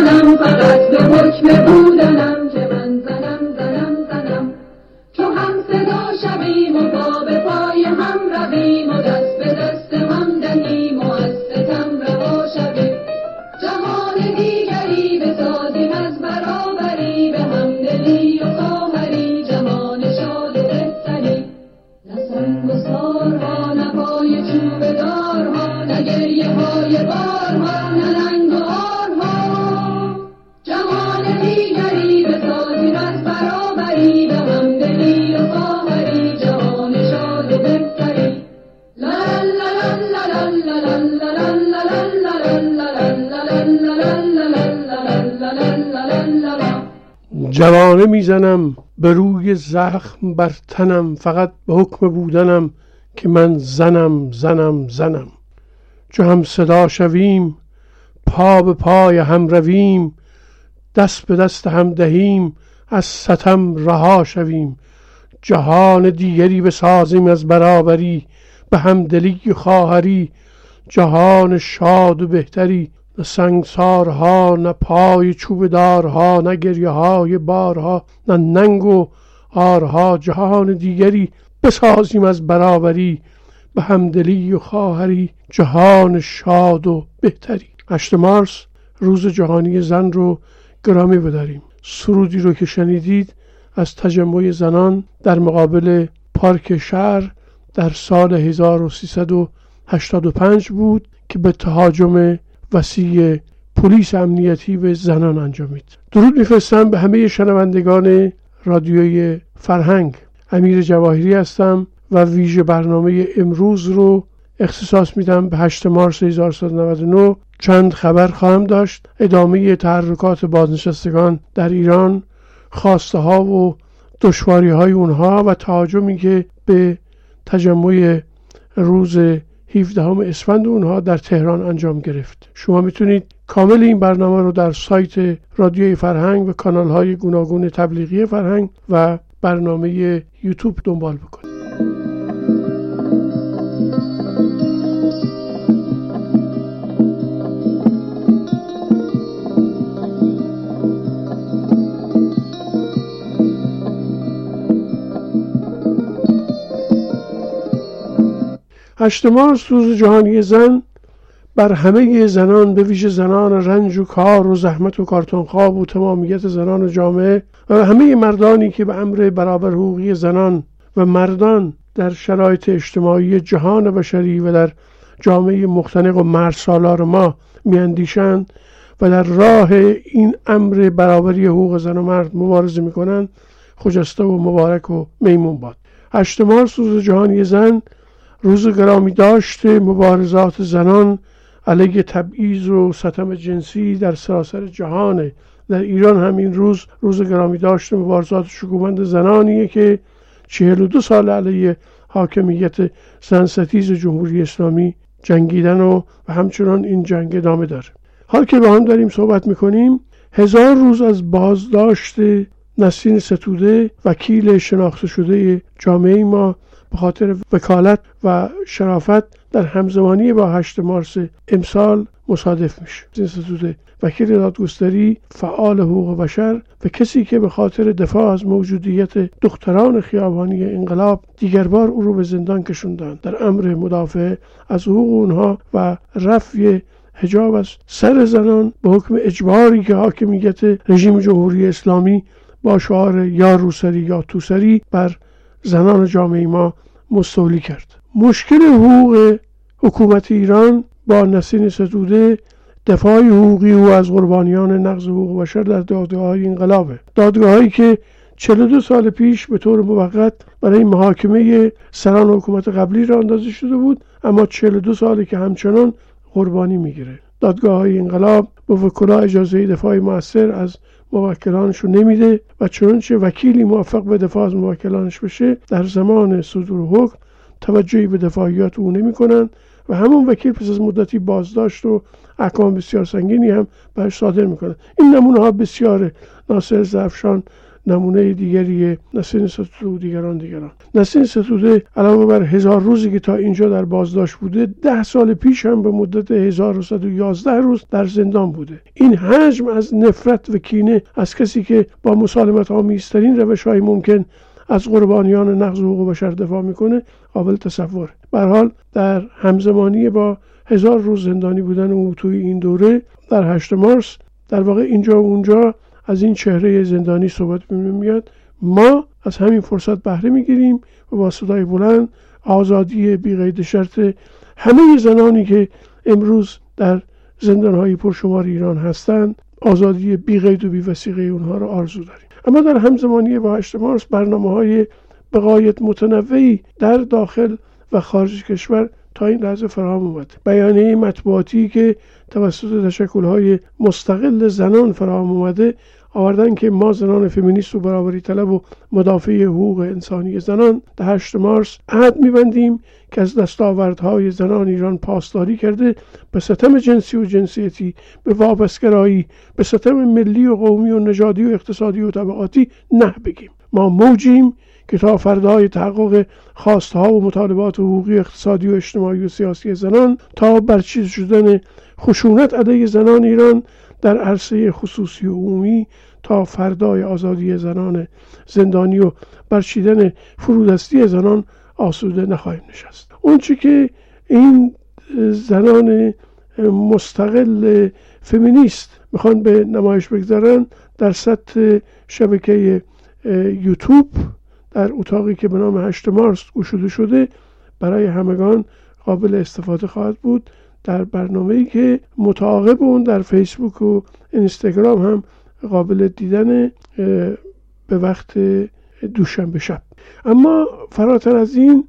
la جوانه می‌زنم به روی زخم بر تنم فقط به حکم بودنم که من زنم زنم زنم. چو هم صدا شویم پا به پای هم رویم دست به دست هم دهیم از ستم رها شویم. جهان دیگری بسازیم از برابری به همدلی خواهری جهان شاد و بهتری نه سنگسارها نه پای چوب دارها نه گریه های بارها نه ننگ و آرها جهان دیگری بسازیم از برابری به همدلی و خواهری جهان شاد و بهتری. 8 مارس روز جهانی زن رو گرامی بداریم. سرودی رو که شنیدید از تجمع زنان در مقابل پارک شهر در سال 1385 بود که به تهاجم وسیع پلیس امنیتی به زنان انجامید درود میفرستم به همه شنوندگان رادیوی فرهنگ. امیر جواهری هستم و ویژه برنامه امروز رو اختصاص میدم به 8 مارس 1399 چند خبر خواهم داشت. ادامه تحرکات بازنشستگان در ایران خواسته ها و دشواری های اونها و تهاجمی که به تجمع روز 17 اسفند اونها در تهران انجام گرفت. شما می‌تونید کامل این برنامه رو در سایت رادیوی فرهنگ و کانال های گوناگون تبلیغی فرهنگ و برنامه یوتیوب دنبال بکنید. هشت مارس روز جهانی زن بر همه زنان به ویژه زنان رنج و کار و زحمت و کارتونخواب و تمامیت زنان جامعه و همه مردانی که به امر برابر حقوقی زنان و مردان در شرایط اجتماعی جهان بشری و در جامعه مختنق و مرد سالار ما میاندیشند و در راه این امر برابری حقوق زن و مرد مبارزه می‌کنند خجسته و مبارک و میمون باد. هشت مارس روز جهانی زن روز گرامی داشته مبارزات زنان علیه تبعیض و ستم جنسی در سراسر جهانه در ایران همین روز روز گرامی داشته مبارزات شکومند زنانیه که چهل و دو سال علیه حاکمیت زن ستیز جمهوری اسلامی جنگیدن و, و همچنان این جنگ ادامه داره حال که با هم داریم صحبت می‌کنیم هزار روز از بازداشت نسین ستوده وکیل شناخته شده جامعه ما به خاطر وکالت و شرافت در همزمانی با 8 مارس امسال مصادف میشه. اینستیتوت وکیل دادگستری فعال حقوق بشر و کسی که به خاطر دفاع از موجودیت دختران خیابانی انقلاب دیگر بار او رو به زندان کشوندن. در امر مدافع از حقوق اونها و رفع حجاب از سر زنان به حکم اجباری که حاکمیت رژیم جمهوری اسلامی با شعار یا روسری یا توسری بر زنان جامعه ما مستولی کرد. مشکل حقوق حکومت ایران با نسین ستوده دفاع حقوقی او از قربانیان نقض حقوق بشر در دادگاه های انقلابه دادگاه هایی که 42 سال پیش به طور موقت برای محاکمه سران حکومت قبلی را اندازه شده بود اما 42 سالی که همچنان قربانی می‌گیره. دادگاه های انقلاب به وکلا اجازه دفاع موثر از موکلانش رو نمیده و چنانچه وکیلی موفق به دفاع از موکلانش بشه در زمان صدور حکم توجهی به دفاعیات او نمی‌کنن و همون وکیل پس از مدتی بازداشت و احکام بسیار سنگینی هم برش صادر می‌کنن. این نمونه ها بسیاره ناصر زفشان نمونه دیگریه نسین ستوده و دیگران دیگران. نسین ستوده علاوه بر هزار روزی که تا اینجا در بازداشت بوده ده سال پیش هم به مدت 1111 روز در زندان بوده. این حجم از نفرت و کینه از کسی که با مسالمت آمیزترین روش های ممکن از قربانیان نقض حقوق بشر دفاع می‌کنه قابل تصور. به حال در همزمانی با هزار روز زندانی بودن او توی این دوره در 8 مارس در واقع اینجا و اونجا از این چهره زندانی صحبت میاد ما از همین فرصت بهره می‌گیریم و با صدای بلند آزادی بیقید شرط همه زنانی که امروز در زندانهای پرشمار ایران هستند آزادی بیقید و بیوسیقه اونها را آرزو داریم. اما در همزمانی با 8 مارس برنامه های بقایت متنوعی در داخل و خارج کشور تا این لحظه فراهم اومد بیانیه مطبوعاتی که توسط تشکلهای مستقل زنان فراهم اومده آوردن که ما زنان فمینیست و برابری طلب و مدافع حقوق انسانی زنان در 8 مارس عهد میبندیم که از دستاوردهای زنان ایران پاسداری کرده به ستم جنسی و جنسیتی به وابستگرایی به ستم ملی و قومی و نژادی و اقتصادی و طبقاتی نه بگیم. ما موجیم که تا فردای تحقق خواستها و مطالبات حقوقی اقتصادی و اجتماعی و سیاسی زنان تا برچیز شدن خشونت علیه زنان ایران در عرصه خصوصی و عمومی تا فردای آزادی زنان زندانی و برچیدن فرودستی زنان آسوده نخواهیم نشست. اونچه که این زنان مستقل فمینیست می‌خوان به نمایش بگذارن در سطح شبکه یوتیوب در اتاقی که به نام هشت مارس گشوده شده برای همگان قابل استفاده خواهد بود. در برنامه ای که متعاقب اون در فیسبوک و اینستاگرام هم قابل دیدن به وقت دوشنبه شب. اما فراتر از این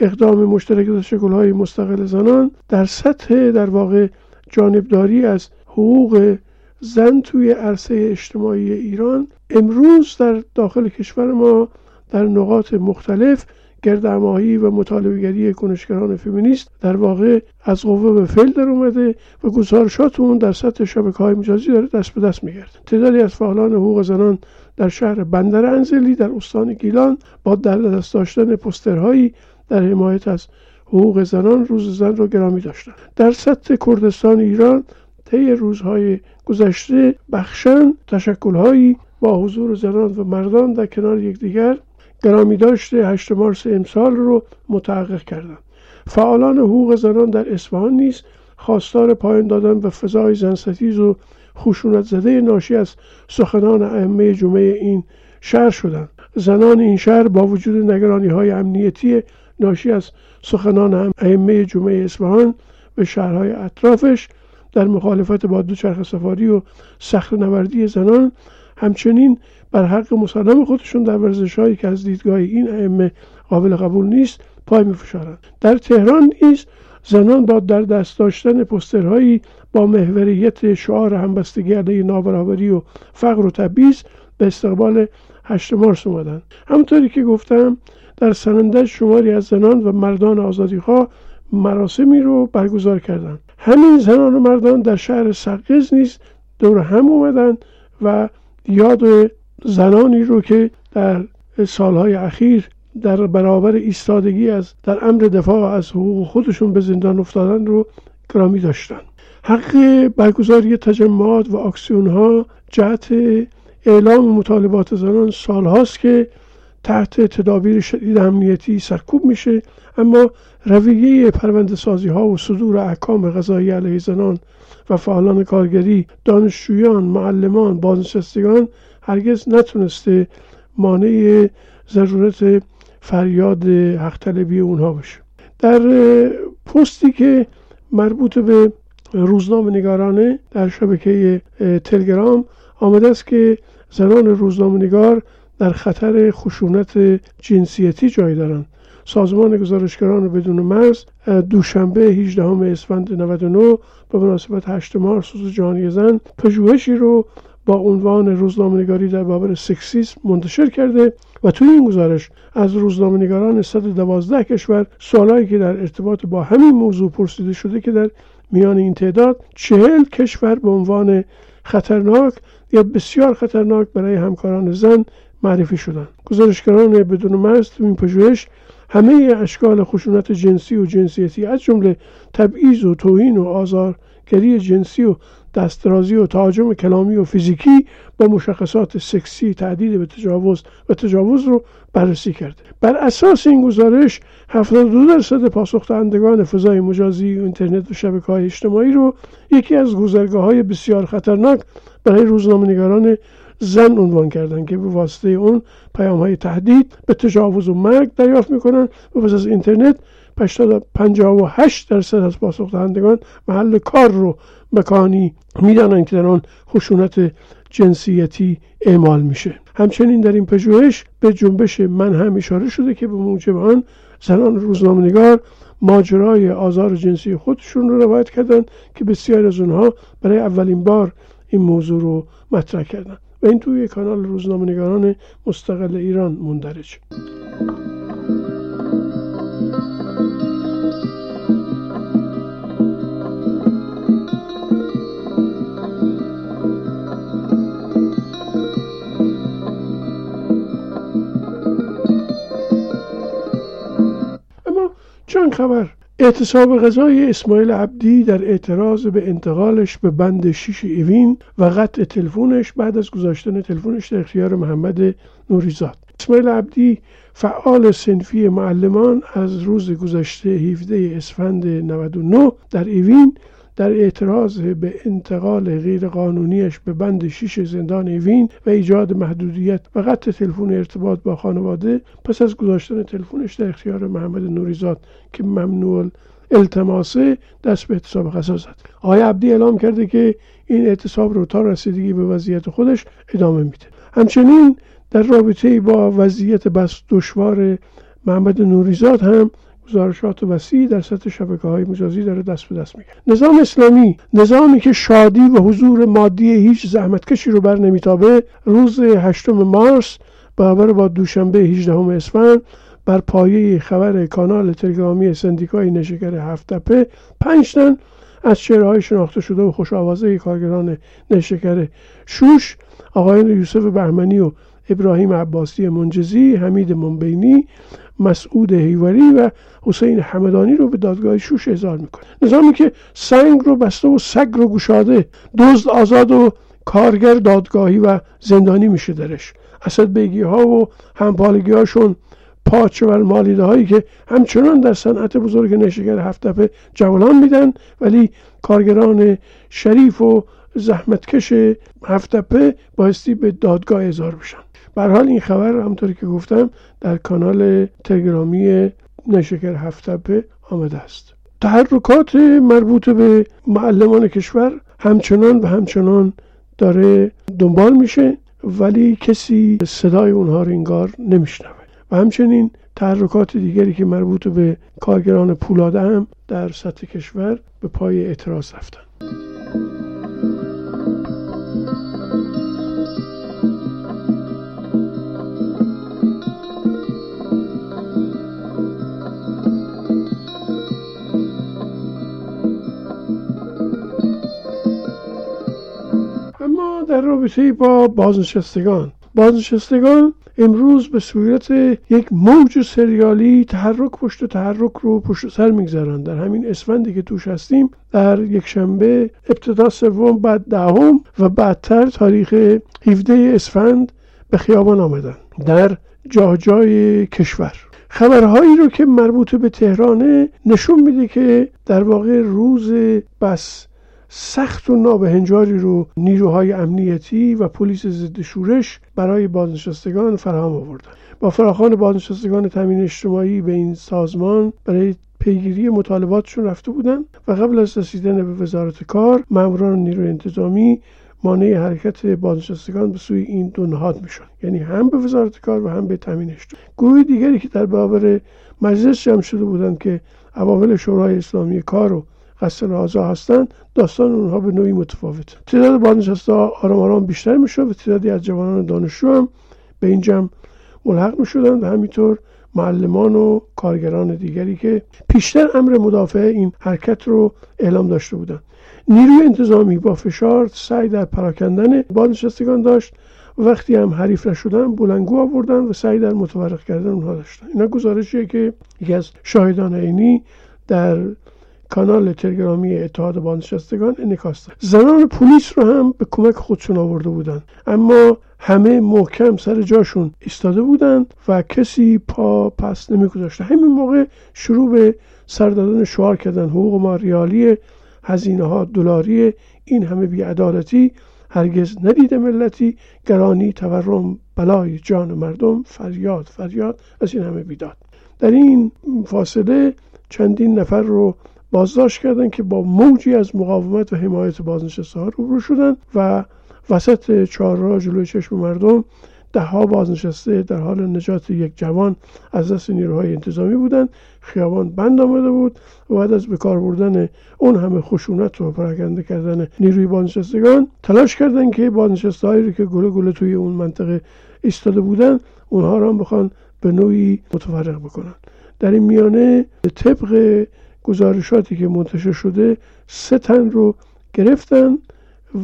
اقدام مشترک شکل های مستقل زنان در سطح در واقع جانبداری از حقوق زن توی عرصه اجتماعی ایران امروز در داخل کشور ما در نقاط مختلف گردماهی و مطالبهگری کنشگران فمینیست در واقع از قوه به فعل در اومده و گزارشات اون در سطح شبکه های مجازی داره دست به دست میگرد تعدادی از فعالان حقوق زنان در شهر بندر انزلی در استان گیلان با در دست داشتن پسترهایی در حمایت از حقوق زنان روز زن را گرامی داشتند. در سطح کردستان ایران طی روزهای گذشته بخشن تشکلهایی با حضور زنان و مردان در کنار یکدیگر گرامی داشته 8 مارس امسال رو متحقق کردند فعالان حقوق زنان در اصفهان نیز خواستار پایان دادن به فضای زنستیز و خشونت زده ناشی از سخنان ائمه جمعه این شهر شدند. زنان این شهر با وجود نگرانی های امنیتی ناشی از سخنان ائمه جمعه اصفهان به شهرهای اطرافش در مخالفت با دوچرخه سفاری و سخت نوردی زنان همچنین بر حق مسلم خودشون در ورزش هایی که از دیدگاه این ائمه قابل قبول نیست پای میفشارند. در تهران نیز زنان با در دست داشتن پسترهایی با محوریت شعار همبستگی علیه نابرابری و فقر و تبعیض به استقبال هشت مارس اومدن همونطوری که گفتم در سننده شماری از زنان و مردان آزادیخواه مراسمی رو برگزار کردند. همین زنان و مردان در شهر سقز نیز دور هم اومدن و یاد زنانی رو که در سالهای اخیر در برابر ایستادگی از در امر دفاع از حقوق خودشون به زندان افتادن رو گرامی داشتن. حق برگزاری تجمعات و اکسیون ها جهت اعلام مطالبات زنان سالهاست که تحت تدابیر شدید امنیتی سرکوب میشه اما رویه پرونده سازی ها و صدور احکام غذایی علیه زنان و فعالان کارگری دانشجویان معلمان بازنشستگان هرگز نتونسته مانع ضرورت فریاد حق طلبی اونها باشه. در پستی که مربوط به روزنامه نگارانه در شبکه تلگرام آمده است که زنان روزنامه نگار در خطر خشونت جنسیتی جای دارند. سازمان گزارشگران بدون مرز دوشنبه 18 اسفند 99 به مناسبت 8 مارس روز جهانی زن پژوهشی رو با عنوان روزنامه‌نگاری در بابر سکسیسم منتشر کرده و توی این گزارش از روزنامه‌نگاران 112 کشور سوالایی که در ارتباط با همین موضوع پرسیده شده که در میان این تعداد چهل کشور به عنوان خطرناک یا بسیار خطرناک برای همکاران زن معرفی شدند. گزارشگران بدون مرز این پژوهش همه اشکال خشونت جنسی و جنسیتی از جمله تبعیض و توهین و آزارگری جنسی و دسترازی و تهاجم کلامی و فیزیکی با مشخصات سکسی تهدید به تجاوز و تجاوز رو بررسی کرده. بر اساس این گزارش 72 درصد پاسخ دهندگان فضای مجازی و اینترنت و شبکه های اجتماعی رو یکی از گذرگاه های بسیار خطرناک برای روزنامه‌نگاران زن عنوان کردن که به واسطه اون پیام های تهدید به تجاوز و مرگ دریافت می‌کنن و پس از اینترنت 58 درصد از پاسخ دهندگان محل کار رو مکانی می‌دانند که در آن خشونت جنسیتی اعمال میشه. همچنین در این پژوهش به جنبش من هم اشاره شده که به موجب آن زنان روزنامه‌نگار ماجرای آزار جنسی خودشون رو روایت کردند که بسیار از اونها برای اولین بار این موضوع رو مطرح کردند. و این توی کانال روزنامه‌نگاران مستقل ایران مندرج. چند خبر. اعتصاب غذای اسماعیل عبدی در اعتراض به انتقالش به بند شیش اوین و قطع تلفنش بعد از گذاشتن تلفنش در اختیار محمد نوریزاد. اسماعیل عبدی فعال صنفی معلمان از روز گذشته 17 اسفند 99 در اوین در اعتراض به انتقال غیرقانونیش به بند شیش زندان اوین و ایجاد محدودیت و قطع تلفن ارتباط با خانواده پس از گذاشتن تلفنش در اختیار محمد نوریزاد که ممنوع التماسه دست به اعتصاب غذا زد. آقای عبدی اعلام کرده که این اعتصاب رو تا رسیدگی به وضعیت خودش ادامه میده. همچنین در رابطه با وضعیت بس دشوار محمد نوریزاد هم گزارشات وسیعی در سطح شبکه های مجازی داره دست به دست می‌گیره. نظام اسلامی نظامی که شادی و حضور مادی هیچ زحمتکشی رو بر نمیتابه روز 8 مارس برابر با دوشنبه 18 اسفند بر پایه خبر کانال تلگرامی سندیکای نشکر هفتپه پنج تن از چهرههای شناخته شده و خوش آوازه کارگران نشکر شوش آقایان یوسف بهمنی و ابراهیم عباسی منجزی حمید منبینی مسعود هیوری و حسین حمدانی رو به دادگاه شوش احضار می‌کنه. نظامی که سنگ رو بسته و سگ رو گشاده دزد آزاد و کارگر دادگاهی و زندانی میشه درش. اسد بیگی ها و همپالگی هاشون پاچه و مالیده هایی که همچنان در صنعت بزرگ نشگر هفتپه جولان میدن ولی کارگران شریف و زحمتکش هفتپه بایستی به دادگاه اظهار بشن. بر حال این خبر همطوری که گفتم در کانال تلگرامی نشکر هفتپه آمده است. تحرکات مربوط به معلمان کشور همچنان و همچنان داره دنبال میشه ولی کسی صدای اونها رو انگار نمیشنوه. و همچنین تحرکات دیگری که مربوط به کارگران پولاده هم در سطح کشور به پای اعتراض رفتن. در رابطه با بازنشستگان. بازنشستگان امروز به صورت یک موج سریالی تحرک پشت تحرک رو پشت سر می‌گذارن در همین اسفندی که توش هستیم در یک شنبه ابتدا سوم بعد دهم و بعدتر تاریخ 17 اسفند به خیابان آمدن در جا جای کشور. خبرهایی رو که مربوط به تهرانه نشون میده که در واقع روز بس سخت و نابهنجاری رو نیروهای امنیتی و پلیس ضد شورش برای بازنشستگان فراهم آوردند با فراخان بازنشستگان تامین اجتماعی به این سازمان برای پیگیری مطالباتشون رفته بودند و قبل از رسیدن به وزارت کار ماموران نیروی انتظامی مانع حرکت بازنشستگان به سوی این دو نهاد می‌شد. یعنی هم به وزارت کار و هم به تامین اجتماعی. گروه دیگری که در برابر مجلس جمع شده بودند که عوامل شورای اسلامی کار و قصد آزا هستند داستان اونها به نوعی متفاوت تعداد بازنشسته آرام آرام بیشتر می‌شد و تعدادی از جوانان دانشجو هم به این جمع ملحق می و همینطور معلمان و کارگران دیگری که پیشتر امر مدافع این حرکت رو اعلام داشته بودند. نیروی انتظامی با فشار سعی در پراکندن بازنشستگان داشت. وقتی هم حریف نشدن بلنگو آوردن و سعی در متورق کردن اونها داشتن. اینا گزارشیه که یکی از شاهدان عینی در کانال تلگرامی اتحاد بازنشستگان انعکاس زنان پلیس رو هم به کمک خودشون آورده بودن اما همه محکم سر جاشون ایستاده بودن و کسی پا پس نمیگذاشته همین موقع شروع به سردادن شعار کردن. حقوق ما ریالی هزینه ها دلاری این همه بیعدالتی هرگز ندیده ملتی. گرانی تورم بلای جان مردم فریاد فریاد از این همه بیداد. در این فاصله چندین نفر رو بازداشت کردن که با موجی از مقاومت و حمایت بازنشسته ها روبرو شدن و وسط چهارراه جلوی چشم مردم دهها بازنشسته در حال نجات یک جوان از دست نیروهای انتظامی بودند. خیابان بند آمده بود و بعد از بکار بردن اون همه خشونت و پراکنده کردن نیروی بازنشستگان تلاش کردن که بازنشسته هایی که گله گله توی اون منطقه ایستاده بودن اونها را هم بخوان به نوعی متفرق بکنن. در این میانه طبق گزارشاتی که منتشر شده سه تن رو گرفتن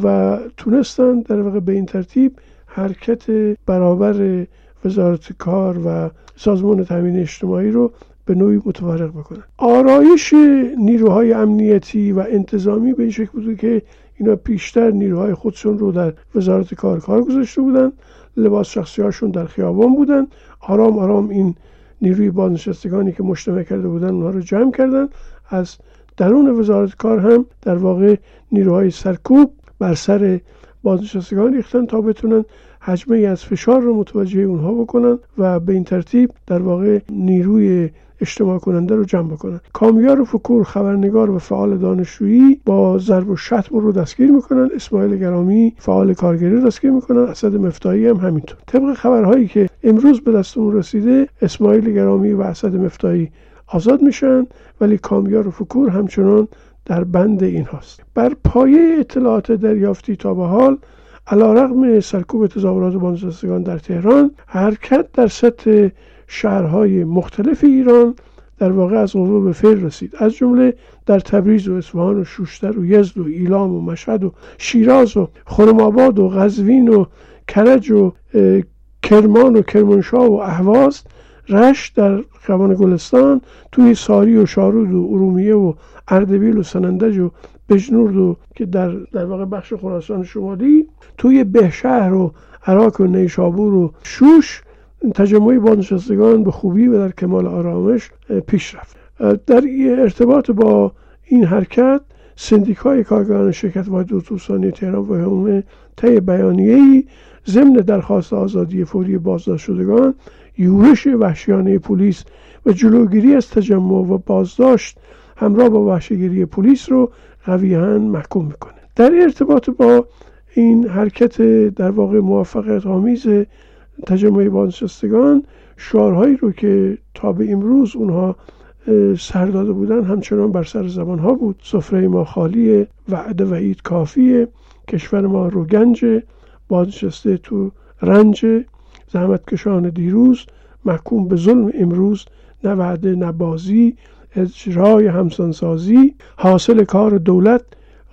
و تونستن در واقع به این ترتیب حرکت برابر وزارت کار و سازمان تامین اجتماعی رو به نوعی متفرق بکنن. آرایش نیروهای امنیتی و انتظامی به این شکل بود که اینا پیشتر نیروهای خودشون رو در وزارت کار کار گذاشته بودن لباس شخصی هاشون در خیابان بودن. آرام آرام این نیروی بازنشستگانی که مجتمع کرده بودن اونها رو جمع کردن. از درون وزارت کار هم در واقع نیروهای سرکوب بر سر بازنشستگان ریختن تا بتونن حجمه از فشار رو متوجه اونها بکنن و به این ترتیب در واقع نیروی اجتماع کننده رو جمع بکنن. کامیار و فکور خبرنگار و فعال دانشجویی با ضرب و شتم رو دستگیر می‌کنن. اسماعیل گرامی فعال کارگری دستگیر می‌کنن. اسد مفتاحی هم همینطور. طبق خبرهایی که امروز به دستمون رسیده اسماعیل گرامی و اسد مفتاحی آزاد میشن ولی کامیار و فکور همچنان در بند این هاست بر پایه اطلاعات دریافتی تا به حال علا رقم سرکوب تظاهرات بازنشستگان در تهران حرکت در سطح شهرهای مختلف ایران در واقع از قوه به فعل رسید. از جمله در تبریز و اصفهان و شوشتر و یزد و ایلام و مشهد و شیراز و خرم‌آباد و قزوین و کرج و کرمان و کرمانشاه و اهواز رشت در خیابان گلستان توی ساری و شارود و ارومیه و اردبیل و سنندج و بجنورد و که در در واقع بخش خراسان شمالی توی بهشهر و عراق و نیشابور و شوش تجمع بازنشستگان به خوبی و در کمال آرامش پیش رفت. در ارتباط با این حرکت سندیکای کارگران شرکت واحد اتوبوسانی تهران و همه طی بیانیه‌ای ضمن درخواست آزادی فوری بازداشت شدگان یورش وحشیانه پلیس و جلوگیری از تجمع و بازداشت همراه با وحشیگیری پلیس رو قویان محکوم می‌کنه در ارتباط با این حرکت در واقع موفقیت آمیز تجمع بازنشستگان شعارهایی رو که تا به امروز اونها سر داده بودن همچنان بر سر زبان ها بود. سفره ما خالی وعده وعید کافیه کشور ما رو گنج بازنشسته تو رنج زحمتکشان دیروز محکوم به ظلم امروز نه وعده نه بازی اجرای همسانسازی حاصل کار دولت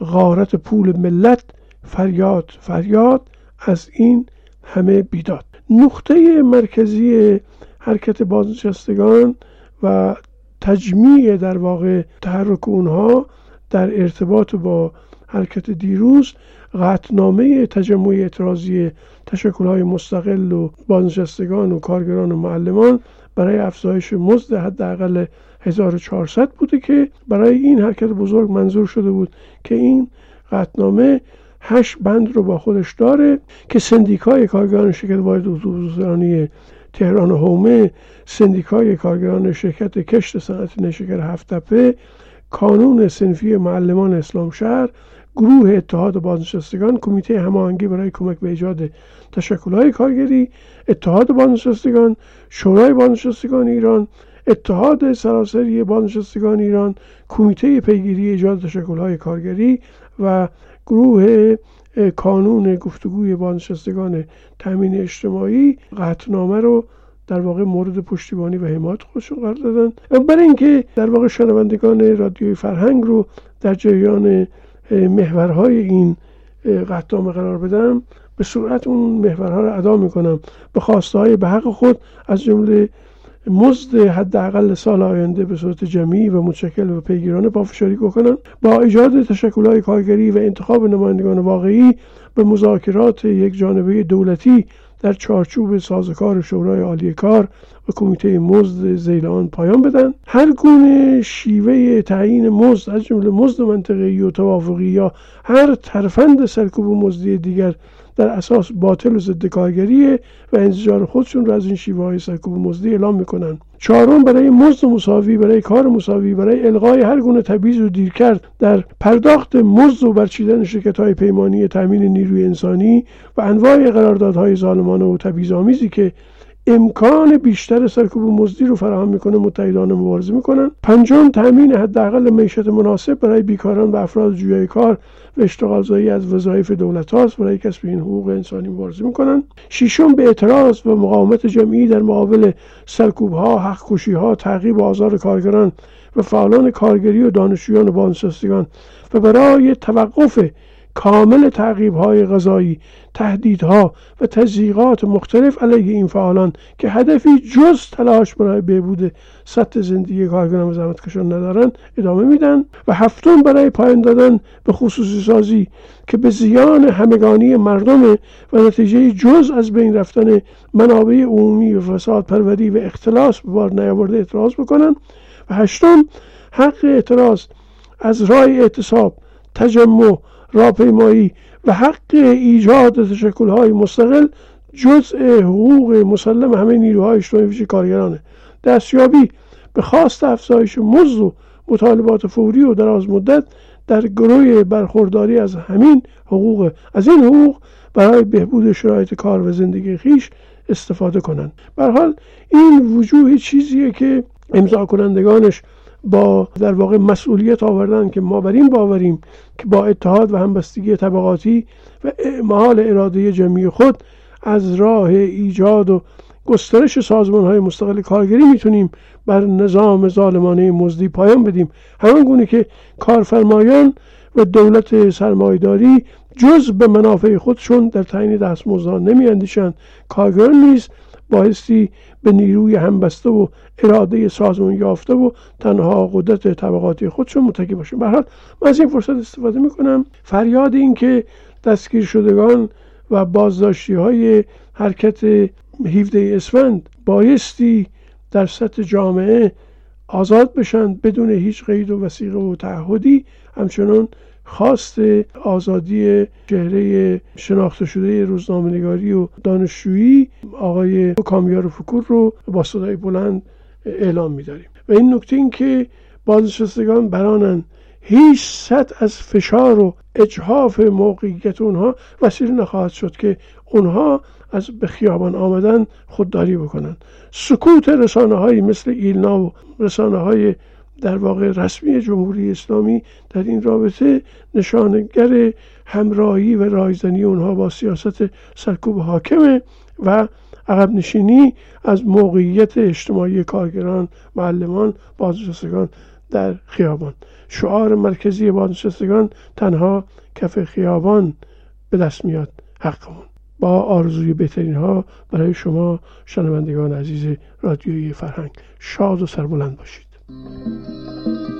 غارت پول ملت فریاد فریاد از این همه بیداد. نقطه مرکزی حرکت بازنشستگان و تجمیع در واقع تحرک اونها در ارتباط با حرکت دیروز قطنامه تجمع اعتراضی تشکلهای مستقل و بازنشستگان و کارگران و معلمان برای افزایش مزد حداقل 1400 بوده که برای این حرکت بزرگ منظور شده بود که این قطنامه هشت بند رو با خودش داره که سندیکای کارگران شرکت واحد اتوبوسرانی تهران و هومه سندیکای کارگران شرکت کشت صنعت نشگر هفتپه کانون سنفی معلمان اسلام شهر گروه اتحاد بازنشستگان کمیته هماهنگی برای کمک به ایجاد تشکلهای کارگری اتحاد بازنشستگان شورای بازنشستگان ایران اتحاد سراسری بازنشستگان ایران کمیته پیگیری ایجاد تشکلهای کارگری و گروه کانون گفتگوی بازنشستگان تامین اجتماعی قطنامه رو در واقع مورد پشتیبانی و حمایت خودشون قرار دادن. برای اینکه در واقع شنوندگان رادیوی فرهنگ رو در جریان محورهای این قطنامه قرار بدم به صورت اون محورها رو ادا می‌کنم. به خواسته های به حق خود از جمله مزد حداقل سال آینده به صورت جمعی و متشکل و پیگیرانه پافشاری کنم با ایجاد تشکلهای کارگری و انتخاب نمایندگان واقعی به مذاکرات یک جانبه دولتی در چارچوب سازکار شورای عالی کار و کمیته مزد زیل آن پایان بدن. هر گونه شیوه تعیین مزد از جمله مزد منطقه‌ای و توافقی یا هر ترفند سرکوب مزدی دیگر در اساس باطل و ضد کارگریه و انزجار خودشون رو از این شیوه های سرکوب مزدی اعلام می‌کنن. چهارم برای مزد مساوی برای کار مساوی برای الغای هر گونه تبعیض و کرد در پرداخت مزد و برچیدن شرکت های پیمانی تامین نیروی انسانی و انواع قراردادهای ظالمانه و تبعیض‌آمیزی که امکان بیشتر سرکوب مزدی رو فراهم می‌کنه متحدانه مبارزه می‌کنن. پنجم تامین حداقل معیشت مناسب برای بیکاران و افراد جویای کار و اشتغال زایی از وظایف دولت هاست برای کسب این حقوق انسانی مبارزه می‌کنن. ششم به اعتراض و مقاومت جمعی در مقابل سرکوب ها حق کشی ها تعقیب و آزار کارگران و فعالان کارگری و دانشجویان و بازنشستگان و برای توقف کامل تعقیب های غذایی تهدیدها و تضییقات مختلف علیه این فعالان که هدفی جز تلاش برای بهبود سطح زندگی کارگران و زحمتکشان ندارند ادامه میدن و هفتم برای پایان دادن به خصوصی سازی که به زیان همگانی مردم و نتیجه جز از بین رفتن منابع عمومی و فساد پروری و اختلاس به بار نیاورده اعتراض بکنن. و هشتم حق اعتراض از رای اعتصاب تجمع راهپیمایی و حق ایجاد تشکلهای مستقل جزء حقوق مسلم همه نیروهای اجتماعی ویژه کارگرانه. دستیابی به خواست افزایش مزد و مطالبات فوری و دراز مدت در گروه برخورداری از همین حقوق از این حقوق برای بهبود شرایط کار و زندگی خیش استفاده کنند. حال این وجوه چیزیه که امضا کنندگانش با در واقع مسئولیت آوردن که ما بر این باوریم که با اتحاد و همبستگی طبقاتی و اعمال اراده جمعی خود از راه ایجاد و گسترش سازمان های مستقل کارگری می‌تونیم بر نظام ظالمانه مزدی پایان بدیم. همان گونه که کارفرمایان و دولت سرمایداری جز به منافع خودشون در تعیین دستمزدها نمیاندیشند. کارگران نیز بایستی به نیروی همبسته و اراده سازمان یافته و تنها قدرت طبقاتی خودشون متکی باشیم به من از این فرصت استفاده می‌کنم. فریاد این که دستگیر شدگان و بازداشتی های حرکت 17 اسفند بایستی در سطح جامعه آزاد بشن بدون هیچ قید و وسیقه و تعهدی. همچنان خواست آزادی چهره شناخته شده روزنامه‌نگاری و دانشجویی آقای کامیار فکور رو با صدای بلند اعلام می‌داریم. و این نکته این که بازنشستگان برانن هیچ سطح از فشار و اجحاف موقعیت اونها وسیله نخواهد شد که اونها از به خیابان آمدن خودداری بکنن سکوت رسانه های مثل ایلنا و رسانه های در واقع رسمی جمهوری اسلامی در این رابطه نشانگر همراهی و رایزنی اونها با سیاست سرکوب حاکمه و عقب نشینی از موقعیت اجتماعی کارگران معلمان بازنشستگان در خیابان. شعار مرکزی بازنشستگان تنها کف خیابان به دست میاد حقمون. با آرزوی بهترین ها برای شما شنوندگان عزیز رادیوی فرهنگ شاد و سربلند باشید. Música